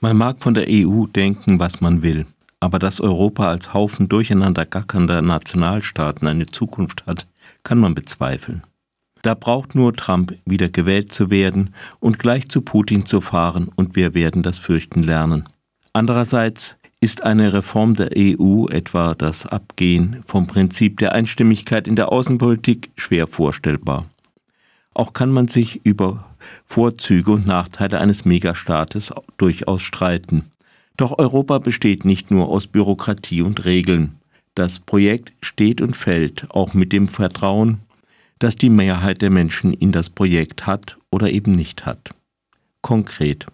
Man mag von der EU denken, was man will, aber dass Europa als Haufen durcheinander gackernder Nationalstaaten eine Zukunft hat, kann man bezweifeln. Da braucht nur Trump wieder gewählt zu werden und gleich zu Putin zu fahren und wir werden das fürchten lernen. Andererseits ist eine Reform der EU, etwa das Abgehen vom Prinzip der Einstimmigkeit in der Außenpolitik, schwer vorstellbar. Auch kann man sich über Vorzüge und Nachteile eines Megastaates durchaus streiten. Doch Europa besteht nicht nur aus Bürokratie und Regeln. Das Projekt steht und fällt auch mit dem Vertrauen, das die Mehrheit der Menschen in das Projekt hat oder eben nicht hat. Konkret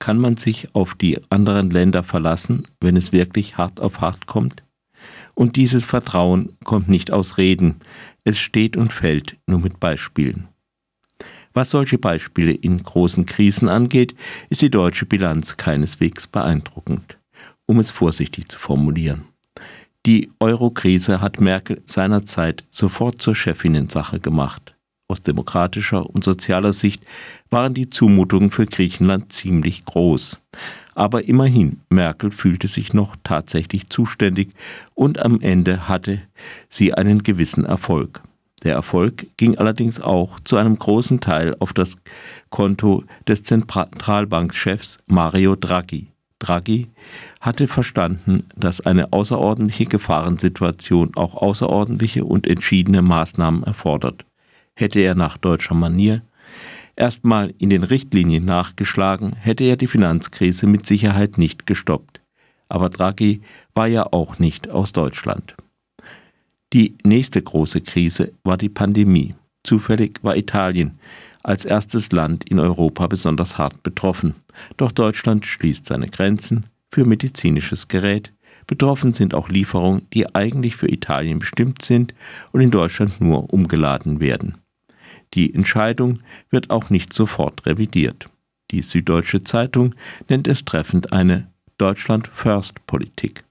kann man sich auf die anderen Länder verlassen, wenn es wirklich hart auf hart kommt? Und dieses Vertrauen kommt nicht aus Reden, es steht und fällt nur mit Beispielen. Was solche Beispiele in großen Krisen angeht, ist die deutsche Bilanz keineswegs beeindruckend, um es vorsichtig zu formulieren. Die Euro-Krise hat Merkel seinerzeit sofort zur Chefinnensache gemacht. Aus demokratischer und sozialer Sicht waren die Zumutungen für Griechenland ziemlich groß. Aber immerhin, Merkel fühlte sich noch tatsächlich zuständig und am Ende hatte sie einen gewissen Erfolg. Der Erfolg ging allerdings auch zu einem großen Teil auf das Konto des Zentralbankchefs Mario Draghi. Draghi hatte verstanden, dass eine außerordentliche Gefahrensituation auch außerordentliche und entschiedene Maßnahmen erfordert. Hätte er nach deutscher Manier erstmal in den Richtlinien nachgeschlagen, hätte er die Finanzkrise mit Sicherheit nicht gestoppt. Aber Draghi war ja auch nicht aus Deutschland. Die nächste große Krise war die Pandemie. Zufällig war Italien als erstes Land in Europa besonders hart betroffen. Doch Deutschland schließt seine Grenzen für medizinisches Gerät. Betroffen sind auch Lieferungen, die eigentlich für Italien bestimmt sind und in Deutschland nur umgeladen werden. Die Entscheidung wird auch nicht sofort revidiert. Die Süddeutsche Zeitung nennt es treffend eine Deutschland First Politik.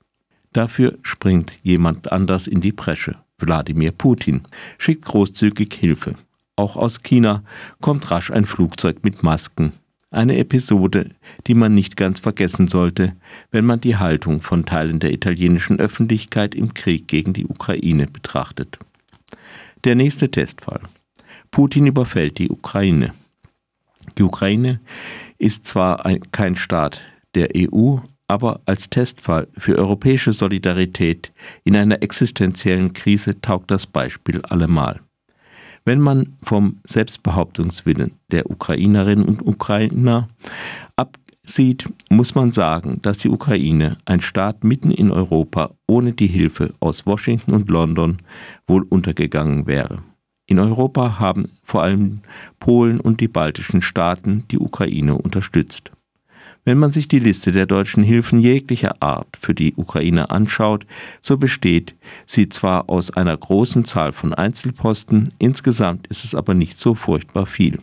Dafür springt jemand anders in die Bresche. Wladimir Putin schickt großzügig Hilfe. Auch aus China kommt rasch ein Flugzeug mit Masken. Eine Episode, die man nicht ganz vergessen sollte, wenn man die Haltung von Teilen der italienischen Öffentlichkeit im Krieg gegen die Ukraine betrachtet. Der nächste Testfall. Putin überfällt die Ukraine. Die Ukraine ist zwar ein, kein Staat der EU, aber als Testfall für europäische Solidarität in einer existenziellen Krise taugt das Beispiel allemal. Wenn man vom Selbstbehauptungswillen der Ukrainerinnen und Ukrainer absieht, muss man sagen, dass die Ukraine, ein Staat mitten in Europa, ohne die Hilfe aus Washington und London wohl untergegangen wäre. In Europa haben vor allem Polen und die baltischen Staaten die Ukraine unterstützt. Wenn man sich die Liste der deutschen Hilfen jeglicher Art für die Ukraine anschaut, so besteht sie zwar aus einer großen Zahl von Einzelposten, insgesamt ist es aber nicht so furchtbar viel.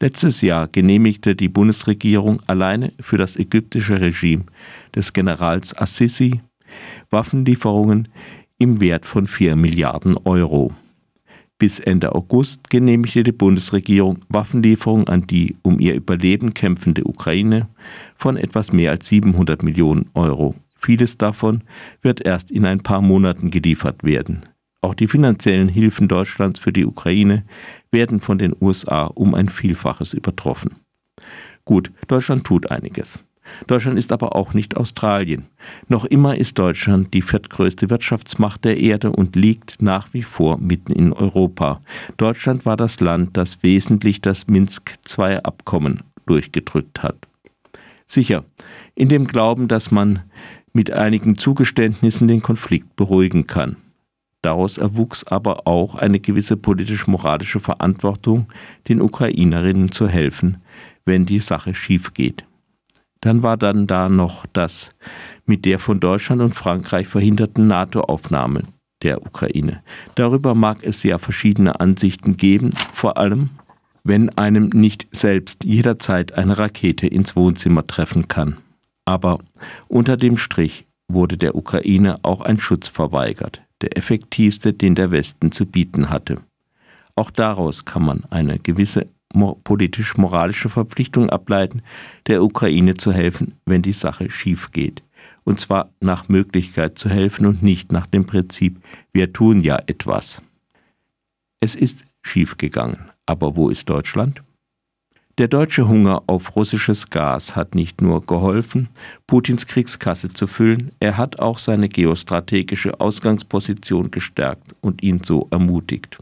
Letztes Jahr genehmigte die Bundesregierung alleine für das ägyptische Regime des Generals Assisi Waffenlieferungen im Wert von 4 Milliarden Euro. Bis Ende August genehmigte die Bundesregierung Waffenlieferungen an die um ihr Überleben kämpfende Ukraine von etwas mehr als 700 Millionen Euro. Vieles davon wird erst in ein paar Monaten geliefert werden. Auch die finanziellen Hilfen Deutschlands für die Ukraine werden von den USA um ein Vielfaches übertroffen. Gut, Deutschland tut einiges. Deutschland ist aber auch nicht Australien. Noch immer ist Deutschland die viertgrößte Wirtschaftsmacht der Erde und liegt nach wie vor mitten in Europa. Deutschland war das Land, das wesentlich das Minsk-II-Abkommen durchgedrückt hat. Sicher, in dem Glauben, dass man mit einigen Zugeständnissen den Konflikt beruhigen kann. Daraus erwuchs aber auch eine gewisse politisch-moralische Verantwortung, den Ukrainerinnen zu helfen, wenn die Sache schief geht. Dann war dann da noch das mit der von Deutschland und Frankreich verhinderten NATO-Aufnahme der Ukraine. Darüber mag es ja verschiedene Ansichten geben, vor allem wenn einem nicht selbst jederzeit eine Rakete ins Wohnzimmer treffen kann. Aber unter dem Strich wurde der Ukraine auch ein Schutz verweigert, der effektivste, den der Westen zu bieten hatte. Auch daraus kann man eine gewisse politisch-moralische Verpflichtung ableiten, der Ukraine zu helfen, wenn die Sache schief geht. Und zwar nach Möglichkeit zu helfen und nicht nach dem Prinzip, wir tun ja etwas. Es ist schiefgegangen. Aber wo ist Deutschland? Der deutsche Hunger auf russisches Gas hat nicht nur geholfen, Putins Kriegskasse zu füllen, er hat auch seine geostrategische Ausgangsposition gestärkt und ihn so ermutigt.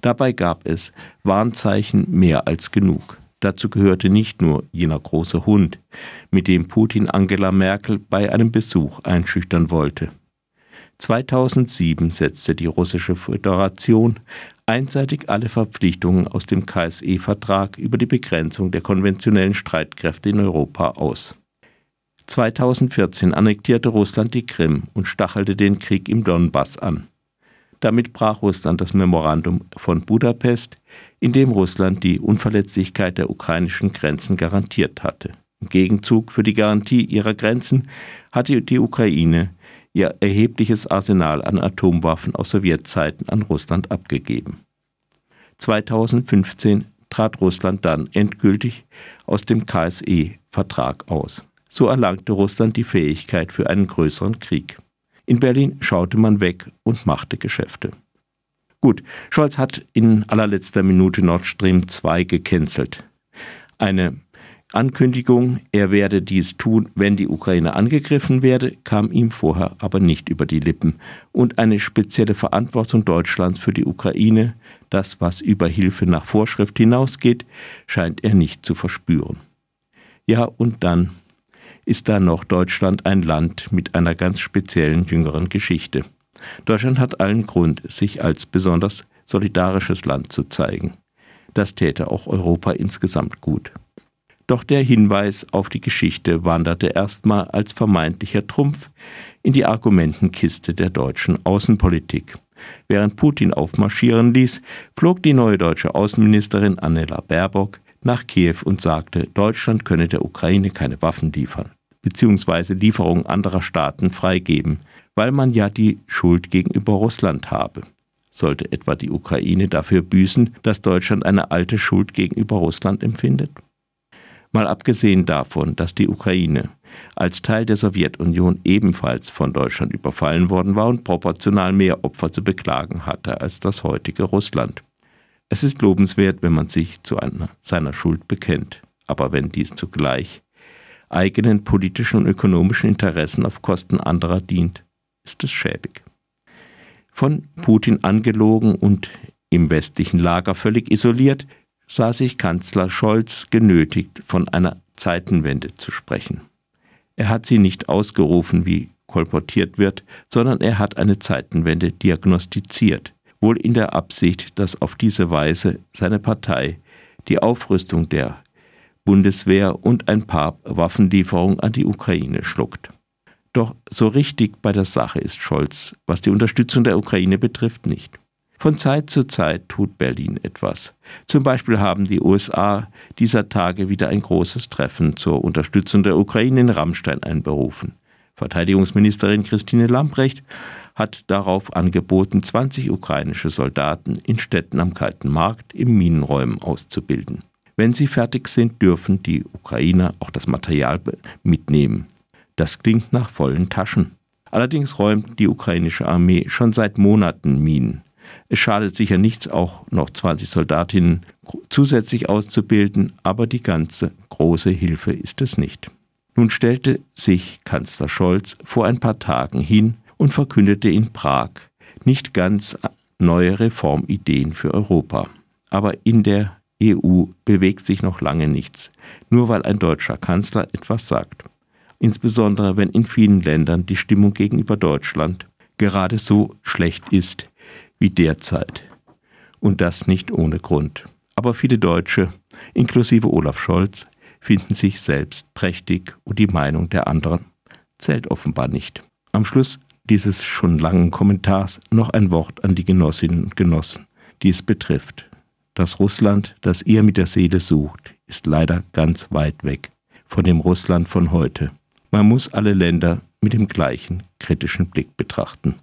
Dabei gab es Warnzeichen mehr als genug. Dazu gehörte nicht nur jener große Hund, mit dem Putin Angela Merkel bei einem Besuch einschüchtern wollte. 2007 setzte die russische Föderation einseitig alle Verpflichtungen aus dem KSE-Vertrag über die Begrenzung der konventionellen Streitkräfte in Europa aus. 2014 annektierte Russland die Krim und stachelte den Krieg im Donbass an. Damit brach Russland das Memorandum von Budapest, in dem Russland die Unverletzlichkeit der ukrainischen Grenzen garantiert hatte. Im Gegenzug für die Garantie ihrer Grenzen hatte die Ukraine ihr erhebliches Arsenal an Atomwaffen aus Sowjetzeiten an Russland abgegeben. 2015 trat Russland dann endgültig aus dem KSE-Vertrag aus. So erlangte Russland die Fähigkeit für einen größeren Krieg. In Berlin schaute man weg und machte Geschäfte. Gut, Scholz hat in allerletzter Minute Nord Stream 2 gecancelt. Eine Ankündigung, er werde dies tun, wenn die Ukraine angegriffen werde, kam ihm vorher aber nicht über die Lippen. Und eine spezielle Verantwortung Deutschlands für die Ukraine, das, was über Hilfe nach Vorschrift hinausgeht, scheint er nicht zu verspüren. Ja, und dann ist da noch Deutschland ein Land mit einer ganz speziellen jüngeren Geschichte. Deutschland hat allen Grund, sich als besonders solidarisches Land zu zeigen. Das täte auch Europa insgesamt gut. Doch der Hinweis auf die Geschichte wanderte erstmal als vermeintlicher Trumpf in die Argumentenkiste der deutschen Außenpolitik. Während Putin aufmarschieren ließ, flog die neue deutsche Außenministerin Annela Baerbock nach Kiew und sagte, Deutschland könne der Ukraine keine Waffen liefern, beziehungsweise Lieferungen anderer Staaten freigeben, weil man ja die Schuld gegenüber Russland habe. Sollte etwa die Ukraine dafür büßen, dass Deutschland eine alte Schuld gegenüber Russland empfindet? Mal abgesehen davon, dass die Ukraine als Teil der Sowjetunion ebenfalls von Deutschland überfallen worden war und proportional mehr Opfer zu beklagen hatte als das heutige Russland. Es ist lobenswert, wenn man sich zu einer, seiner Schuld bekennt, aber wenn dies zugleich eigenen politischen und ökonomischen Interessen auf Kosten anderer dient, ist es schäbig. Von Putin angelogen und im westlichen Lager völlig isoliert, sah sich Kanzler Scholz genötigt, von einer Zeitenwende zu sprechen. Er hat sie nicht ausgerufen, wie kolportiert wird, sondern er hat eine Zeitenwende diagnostiziert, wohl in der Absicht, dass auf diese Weise seine Partei die Aufrüstung der Bundeswehr und ein paar Waffenlieferungen an die Ukraine schluckt. Doch so richtig bei der Sache ist Scholz, was die Unterstützung der Ukraine betrifft, nicht. Von Zeit zu Zeit tut Berlin etwas. Zum Beispiel haben die USA dieser Tage wieder ein großes Treffen zur Unterstützung der Ukraine in Rammstein einberufen. Verteidigungsministerin Christine Lambrecht hat darauf angeboten, 20 ukrainische Soldaten in Städten am Kalten Markt im Minenräumen auszubilden. Wenn sie fertig sind, dürfen die Ukrainer auch das Material mitnehmen. Das klingt nach vollen Taschen. Allerdings räumt die ukrainische Armee schon seit Monaten Minen. Es schadet sicher nichts, auch noch 20 Soldatinnen zusätzlich auszubilden, aber die ganze große Hilfe ist es nicht. Nun stellte sich Kanzler Scholz vor ein paar Tagen hin und verkündete in Prag nicht ganz neue Reformideen für Europa. Aber in der EU bewegt sich noch lange nichts, nur weil ein deutscher Kanzler etwas sagt. Insbesondere wenn in vielen Ländern die Stimmung gegenüber Deutschland gerade so schlecht ist wie derzeit. Und das nicht ohne Grund. Aber viele Deutsche, inklusive Olaf Scholz, finden sich selbst prächtig und die Meinung der anderen zählt offenbar nicht. Am Schluss dieses schon langen Kommentars noch ein Wort an die Genossinnen und Genossen, die es betrifft. Das Russland, das ihr mit der Seele sucht, ist leider ganz weit weg von dem Russland von heute. Man muss alle Länder mit dem gleichen kritischen Blick betrachten.